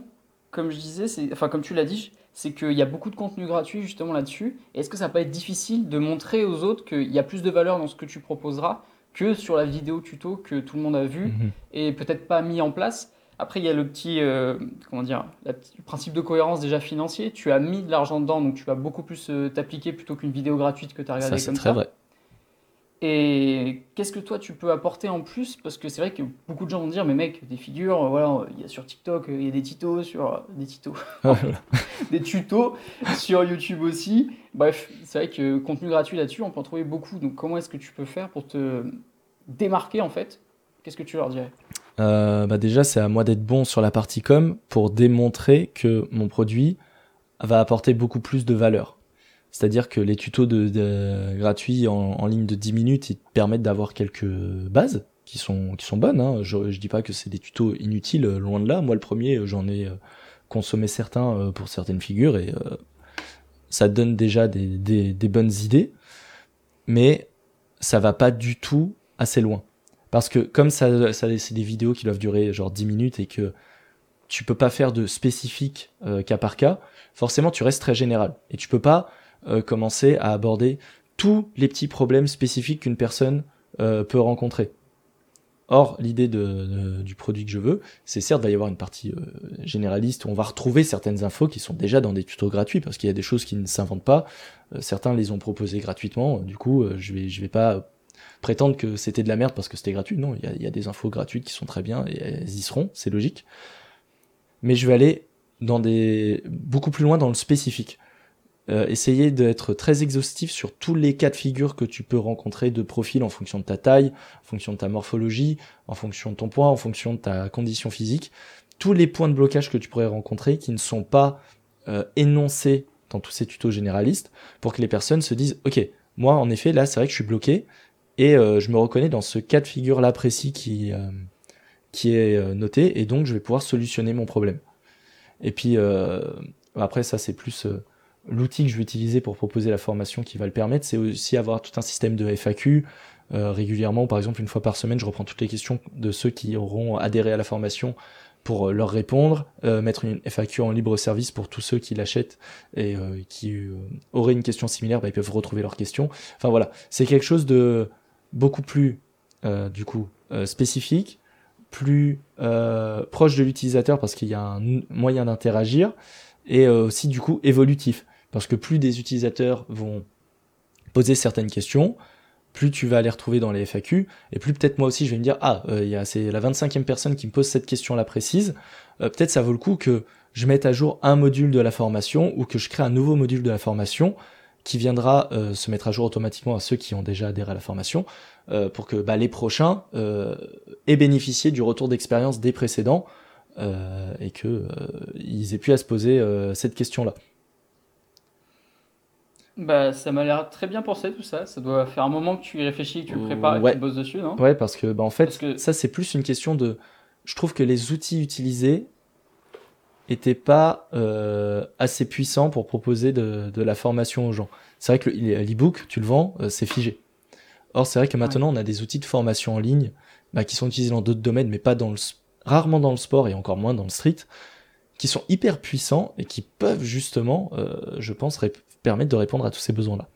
comme je disais, c'est, enfin comme tu l'as dit, c'est qu'il y a beaucoup de contenu gratuit justement là-dessus. Est-ce que ça va pas être difficile de montrer aux autres qu'il y a plus de valeur dans ce que tu proposeras? Que sur la vidéo tuto que tout le monde a vu mhm. et peut-être pas mis en place. Après, il y a le petit, euh, comment dire, le principe de cohérence déjà financier. Tu as mis de l'argent dedans, donc tu vas beaucoup plus euh, t'appliquer plutôt qu'une vidéo gratuite que tu as regardée ça, comme très Vrai. Et qu'est-ce que toi tu peux apporter en plus? Parce que c'est vrai que beaucoup de gens vont dire, mais mec, des figures, voilà, il y a sur TikTok, il y a des tutos sur des tutos, des tutos sur YouTube aussi. Bref, c'est vrai que contenu gratuit là-dessus, on peut en trouver beaucoup. Donc comment est-ce que tu peux faire pour te démarquer en fait? Qu'est-ce que tu leur dirais? Euh, bah déjà, c'est à moi d'être bon sur la partie com pour démontrer que mon produit va apporter beaucoup plus de valeur. C'est-à-dire que les tutos de, gratuits en, ligne de 10 minutes, ils te permettent d'avoir quelques bases qui sont, qui sont bonnes. Hein. Je, dis pas que c'est des tutos inutiles, loin de là. Moi, le premier, j'en ai euh, consommé certains euh, pour certaines figures et euh, ça donne déjà des, des, bonnes idées, mais ça va pas du tout assez loin. Parce que comme ça, ça c'est des vidéos qui doivent durer genre 10 minutes et que tu peux pas faire de spécifique cas par cas, forcément tu restes très général. Et tu peux pas euh, commencer à aborder tous les petits problèmes spécifiques qu'une personne euh, peut rencontrer. Or, l'idée du produit que je veux, c'est certes, il va y avoir une partie euh, généraliste où on va retrouver certaines infos qui sont déjà dans des tutos gratuits, parce qu'il y a des choses qui ne s'inventent pas. certains les ont proposés gratuitement, du coup, je vais, vais pas prétendre que c'était de la merde parce que c'était gratuit. Non, il y a, des infos gratuites qui sont très bien et elles y seront, c'est logique. Mais je vais aller dans beaucoup plus loin dans le spécifique. Euh, essayer d'être très exhaustif sur tous les cas de figure que tu peux rencontrer de profil en fonction de ta taille, en fonction de ta morphologie, en fonction de ton poids, en fonction de ta condition physique, tous les points de blocage que tu pourrais rencontrer qui ne sont pas euh, énoncés dans tous ces tutos généralistes pour que les personnes se disent ok moi en effet là c'est vrai que je suis bloqué et euh, je me reconnais dans ce cas de figure là précis qui qui est noté et donc je vais pouvoir solutionner mon problème. Et puis après ça c'est plus l'outil que je vais utiliser pour proposer la formation qui va le permettre, c'est aussi avoir tout un système de FAQ. Euh, régulièrement, par exemple, une fois par semaine, je reprends toutes les questions de ceux qui auront adhéré à la formation pour euh, leur répondre, euh, mettre une FAQ en libre service pour tous ceux qui l'achètent et qui auraient une question similaire, bah, ils peuvent retrouver leurs questions. Enfin voilà, c'est quelque chose de beaucoup plus du coup spécifique, plus proche de l'utilisateur parce qu'il y a un moyen d'interagir et aussi du coup évolutif Parce que plus des utilisateurs vont poser certaines questions, plus tu vas les retrouver dans les FAQ, et plus peut-être moi aussi je vais me dire, ah, euh, c'est la 25e personne qui me pose cette question-là précise, euh, peut-être ça vaut le coup que je mette à jour un module de la formation, ou que je crée un nouveau module de la formation, qui viendra euh, se mettre à jour automatiquement à ceux qui ont déjà adhéré à la formation, pour que bah, les prochains aient bénéficié du retour d'expérience des précédents, et qu'ils aient pu à se poser cette question-là. Bah, ça m'a l'air très bien pensé tout ça. Ça doit faire un moment que tu y réfléchis, que tu le prépares et que tu bosses dessus, non? Ouais, parce que bah, en fait, ça c'est plus une question de. Je trouve que les outils utilisés étaient pas euh, assez puissants pour proposer de, de, la formation aux gens. C'est vrai que l'e-book, tu le vends, euh, c'est figé. Or, c'est vrai que maintenant, on a des outils de formation en ligne bah, qui sont utilisés dans d'autres domaines, mais pas dans le, rarement dans le sport et encore moins dans le street, qui sont hyper puissants et qui peuvent justement, euh, je pense, permettre de répondre à tous ces besoins-là.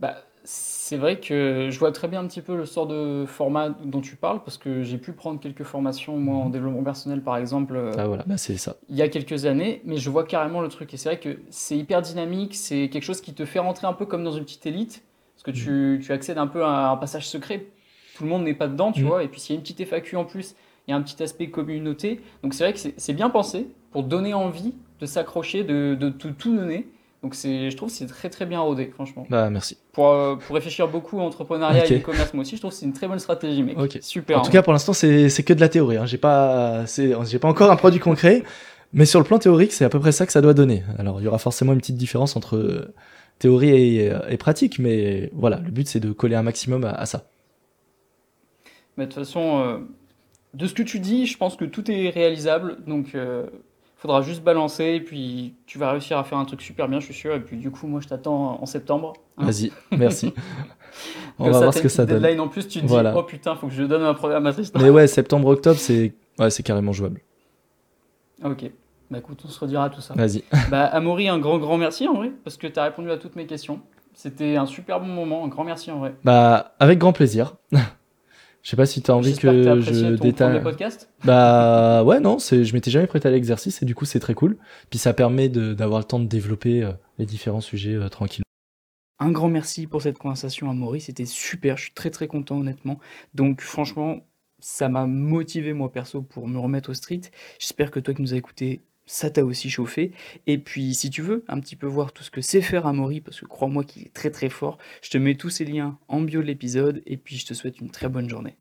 Bah, c'est vrai que je vois très bien un petit peu le sort de format dont tu parles, parce que j'ai pu prendre quelques formations, moi, en mhm. développement personnel, par exemple, euh, ah, voilà. Bah, c'est ça. il y a quelques années, mais je vois carrément le truc. Et c'est vrai que c'est hyper dynamique, c'est quelque chose qui te fait rentrer un peu comme dans une petite élite, parce que tu, mhm. tu accèdes un peu à un passage secret. Tout le monde n'est pas dedans, tu mhm. vois, et puis s'il y a une petite FAQ en plus, il y a un petit aspect communauté. Donc c'est vrai que c'est bien pensé pour donner envie de s'accrocher, de, de tout, tout, donner. Donc je trouve que c'est très très bien rodé, franchement. Bah merci. Pour, euh, pour réfléchir beaucoup à entrepreneuriat et e-commerce, moi aussi, je trouve que c'est une très bonne stratégie, mec. Super. En tout cas, pour l'instant, c'est que de la théorie. Hein. J'ai pas, pas encore un produit concret, mais sur le plan théorique, c'est à peu près ça que ça doit donner. Alors, il y aura forcément une petite différence entre euh, théorie et, et, pratique, mais voilà, le but c'est de coller un maximum à, ça. Mais de toute façon, euh, de ce que tu dis, je pense que tout est réalisable. Donc, euh, faudra juste balancer. Et puis, tu vas réussir à faire un truc super bien, je suis sûr. Et puis, du coup, moi, je t'attends en septembre. Hein. Vas-y, merci. On va voir ce que ça donne. Deadline en plus, tu te dis, oh putain, faut que je donne ma programmatrice. Mais ouais, septembre-octobre, c'est ouais, carrément jouable. Ok. Bah écoute, on se redira tout ça. Vas-y. Bah, Amaury, un grand, grand merci en vrai, parce que tu as répondu à toutes mes questions. C'était un super bon moment, un grand merci en vrai. Bah, avec grand plaisir. Je sais pas si tu as envie que, je détaille. bah ouais, non, je m'étais jamais prêté à l'exercice et du coup c'est très cool. Puis ça permet d'avoir le temps de développer euh, les différents sujets euh, tranquillement. Un grand merci pour cette conversation à Maurice, c'était super, je suis très très content honnêtement. Donc franchement, ça m'a motivé moi perso pour me remettre au street. J'espère que toi qui nous as écouté, ça t'a aussi chauffé. Et puis, si tu veux un petit peu voir tout ce que sait faire Amaury, parce que crois-moi qu'il est très très fort, je te mets tous ces liens en bio de l'épisode, et puis je te souhaite une très bonne journée.